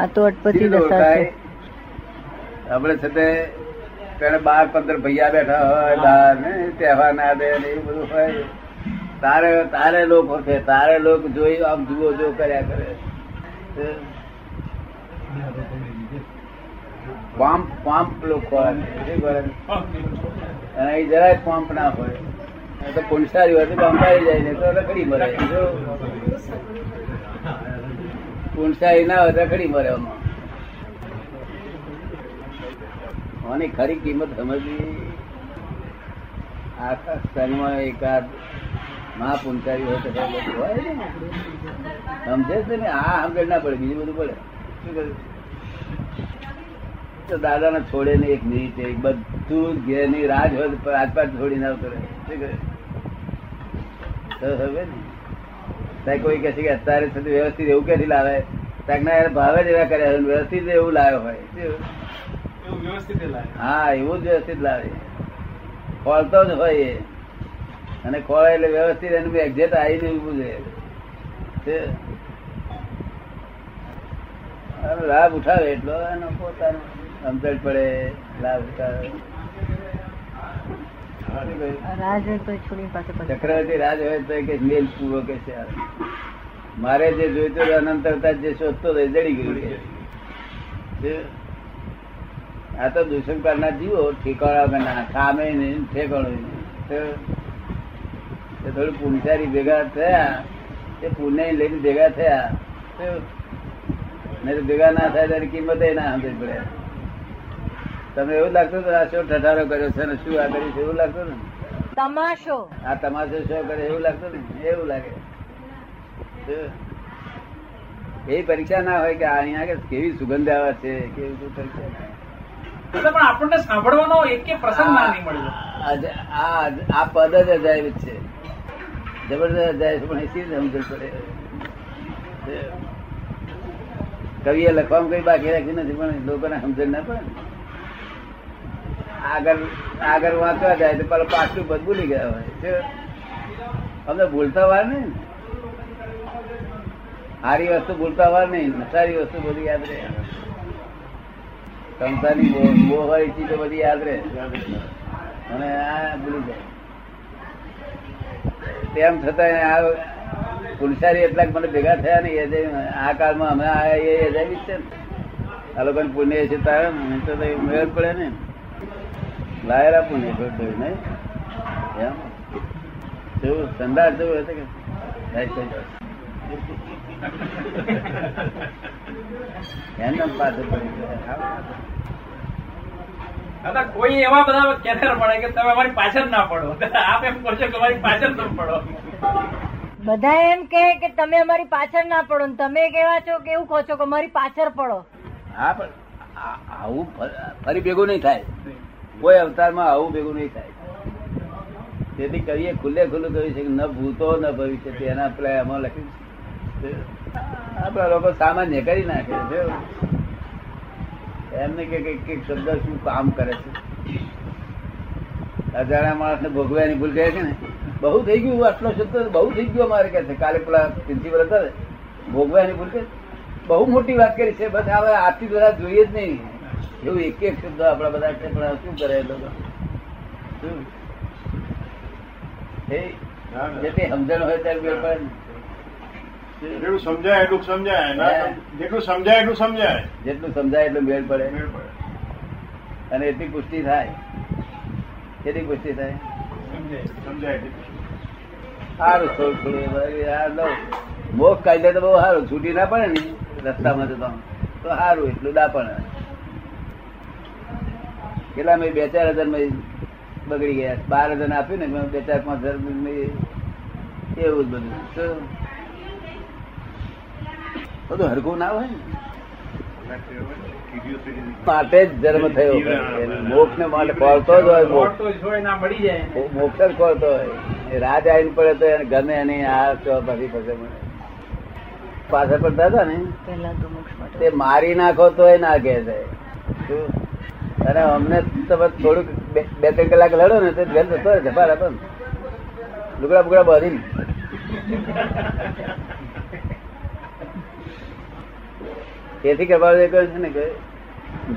આ તો અટપટી દશા છે. આપણે છે તે પેલા બાર પંદર ભૈયા બેઠા હોય બાર ને તહેવાર ના દે ને એવું બધું હોય. તારે તારે લોકો છે તારે લોકો જોઈ આમ જુઓ જો કર્યા કરે. પંપ પંપ લોકો? અને એ જરાય પંપ ના હોય. તો પુનસારી હોય તો બંધાઈ જાય ને તો રખડી મરે જો ના હોય રખડી મરે આની ખરી કિંમત સમજવી. આખા સ્તનમાં એકાદ મહાપુંચારી હોય તો હોય ને. સમજે છે ને? આ સમજણ ના પડે, બીજું બધું પડે. શું કહ્યું તો દાદા ને છોડે ને એક મિનિટ, એક બધું ઘેરની રાજ હોય રાજપાટ છોડીને આવતો રહે. શું કહે તો હવે ને. ત્યાં કોઈ કહે છે કે અત્યારે સુધી વ્યવસ્થિત એવું ક્યાંથી લાવે? ત્યાં ના યાર ભાવે જ એવા કર્યા હોય, વ્યવસ્થિત એવું લાવ્યો હોય. હા એવું જ વ્યવસ્થિત લાવે ખોલતો જ હોય એ. અને ખોળે એટલે વ્યવસ્થિત એનું એક્ઝેક્ટ આવીને ઉભું છે. લાભ ઉઠાવે એટલો. એનો પોતાનો સમજણ પડે લાભ ઉઠાવે. રાજ હોય તો કે મેલ પૂરો કે છે. મારે જે જોઈતું અનંતરતા જે શોધતો હતો એ જડી ગયું છે. આ તો દુષ્મકાર ના જીવો ઠેકાણા વગરના સામે નહીં, ઠેકાણું નહીં. થોડું પુણસારી ભેગા થયા તે પુણ્ય લઈને ભેગા થયા. નહીં ભેગા ના થાય ત્યારે કિંમત ના સમજ પડે. તમને એવું લાગતું હતું આ શું ઠઠારો કર્યો છે ને શું આ કર્યું છે? એવું લાગતું ને? તમાશો. આ તમાશો શું કરે એવું લાગતું ને? એવું લાગે. એ પરીક્ષા ના હોય કે અહીંયા આગળ કેવી સુગંધ આવે છે કેવી શું પરીક્ષા ના હોય. દાદા પણ આપણને સાંભળવાનો એક પ્રસંગ ના નહીં મળ્યો. આ આ પદ જ અજાયબ છે. જબરદસ્ત અજાયબ છે, પણ સમજણ પડે. કવિએ લખવામાં કઈ બાકી રાખ્યું નથી પણ લોકોને સમજણ ના પડે ને. આગળ આગળ વાંચવા જાય તો પેલા પાછું બધું ભૂલી ગયા હોય અમને ભૂલતા વાર ને. સારી વસ્તુ ભૂલતા વાર નહીં સારી વસ્તુ બધી યાદ રહે. સંસારની બહુ મોહ ચીજો બધી યાદ રહે. અને આ ભૂલી જાય. તેમ છતાં આ પુલસારી એટલાક મને ભેગા થયા ને, એ આ કાળમાં અમે આ એ અજાયબી છે ને. આ લોકોને પુણ્ય છે તારે મેળ પડે ને. લાયેલા નિર્ભર થયું નહીં. એમ? જેવું સંદાસ જેવું હશે કે? પડી દાદા કોઈ એવા બધા કેસર મળે કે તમે અમારી પાછળ ના પડો. આપ એમ કહો છો કે અમારી પાછળ તમે પડો. બધા એમ કહે કે તમે અમારી પાછળ ના પડો ને તમે કેવા છો કે એવું કહો છો કે અમારી પાછળ પડો. હા પણ આવું ફરી ભેગું નહીં થાય. કોઈ અવતારમાં આવું ભેગું નહીં થાય. તેથી કવિએ ખુલ્લે ખુલ્લું કહ્યું છે કે ન ભૂતો ન ભવિષ્ય એના પેલા એમાં લખ્યું છે લોકો સામાન્ય કરી નાખે છે. એમને કે કંઈક શબ્દ શું કામ કરે છે. અજાણ્યા માણસ ને ભોગવ્યાની ભૂલ કહે છે ને? બહુ થઈ ગયું આટલો શબ્દ બહુ થઈ ગયો અમારે કે છે. કાલે પેલા પ્રિન્સિપલ હતા ને, ભોગવ્યાની ભૂલ કે બહુ મોટી વાત કરી છે. બસ હવે આથી બધા જોઈએ જ નહીં. એવું એક એક શબ્દ આપણા બધા પણ શું કરે એ લોકો? જેટલી સમજણ હોય ત્યારે મેળ પડે જેટલું સમજાય એટલું સમજાય જેટલું સમજાય એટલું સમજાય. જેટલું સમજાય એટલું મેળ પડે. મેળ પડે. અને એટલી પુષ્ટિ થાય. કેટલી પુષ્ટિ થાય. સારું થોડું મોક્ષ તો બહુ સારું. છૂટી ના પડે ને રસ્તામાં જતો. તો સારું એટલું ના પડે. કેટલા મેં બે ચાર હજાર મેં બગડી ગયા. બાર હજાર આપ્યું ને મેં બે ચાર પાંચ હજાર એવું જ બધું. બધું હરખું ના હોય ને? માટે જ જન્મ થયો. મોક્ષ ને માટે ખોલતો જ હોય મોક્ષ. તો મળી જાય મોક્ષ જ ખોરતો હોય. એ રાજ આવીને પડે તો એને ગમે નહીં આ ચો પછી પછી મળે પાછળ પડતા હતા ને? તો મારી નાખો તો ના કહે છે શું? અને અમને તમે થોડુંક બે બે ત્રણ કલાક લડો ને તો ઘર જતો રહે જફા રાખો ને. લુગડા બુગડા બાંધીને. તેથી કૃપાળુ કહ્યું છે ને કે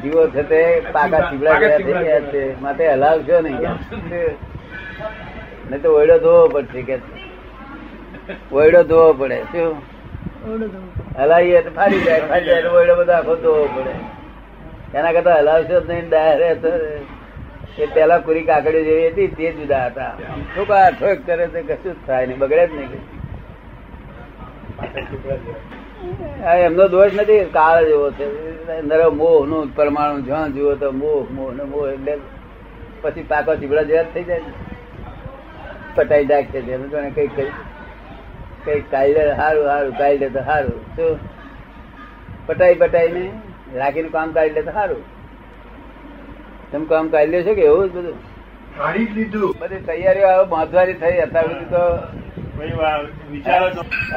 જીવો છે તે પાકા ચીબડા ગયા થઈ ગયા છે. માટે હલાવશો નહીં નહીં તો ઓયડો ધોવો પડશે કે? ઓયડો ધોવો પડે શું? હલાવીએ તો ફાડી જાય ફાડી જાય તો ઓયડો બધો આખો ધોવો પડે. એના કરતા હલાવશો જ નહીં ડાયરેક્ટ એ પેલા કુરી કાકડીઓ જેવી હતી, તે જુદા હતા. ઠોકા ઠોક કરે તો કશું જ થાય નહીં, બગડે જ નહીં. એમનો દોષ નથી, કાળ જેવો છે. અંદર મોહનું પરમાણુ જ્યાં જુઓ તો મોહ મોહ ને મોહ એટલે પછી પાકો ચીબડા જેવા થઈ જાય. પટાઈ નાખે છે એમ તો કઈ કઈ કઈ કાયદે સારું સારું કાયદે તો સારું શું? પટાઈ પટાઈ ને રાખીને કામ કાઢી લે તો સારું. તમે કામ કાઢી લેશો કે એવું જ બધું? કાઢી જ લીધું. બધી તૈયારીઓ બાંધવાની થઈ અત્યાર સુધી તો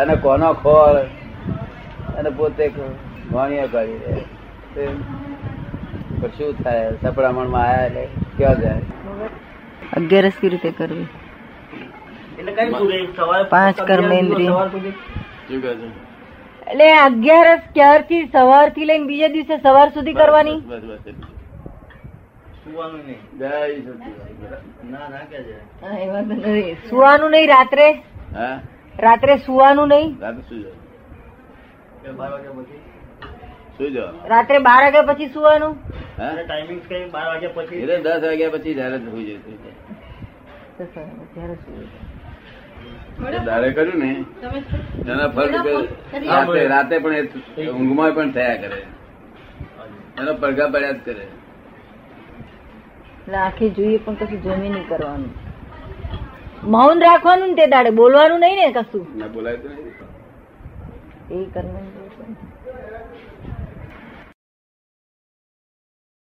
અને કોનો ખોળ? અને પોતે વાણિયા કાઢી લે. પણ શું થાય? સપડામણમાં આયા એટલે ક્યાં જાય? અગિયારસ કઈ રીતે કરવી. એટલે કઈ સુધી સવારે પાંચ કર્મેન્દ્રિય. એટલે અગિયારસ ક્યારથી સવારથી લઈને બીજા દિવસે સવાર સુધી કરવાની? બસ, બસ, બસ. સુવાનું નહીં. જય સચિદાનંદ. ના ના કે છે. હા, એ વાંધો નથી. સુવાનું નહીં રાત્રે? રાત્રે સુવાનું નહીં? રાત્રે બાર વાગ્યા પછી? સુવાનું? ટાઈમિંગ કઈ બાર વાગ્યા પછી? દસ વાગ્યા પછી જયારે સુઈ ત્યારે સુવું. દાડે કર્યું ને? એના ફળ રૂપે રાતે પણ ઊંઘમાં પણ થયા કરે. એનો પડઘા પડ્યા જ કરે. એટલે આખી જોઈએ પણ કશું જમી નહીં કરવાનું. મૌન રાખવાનું ને તે દાડે. બોલવાનું નહીં ને કશું. ના બોલાય તો નહીં. એ કર્મ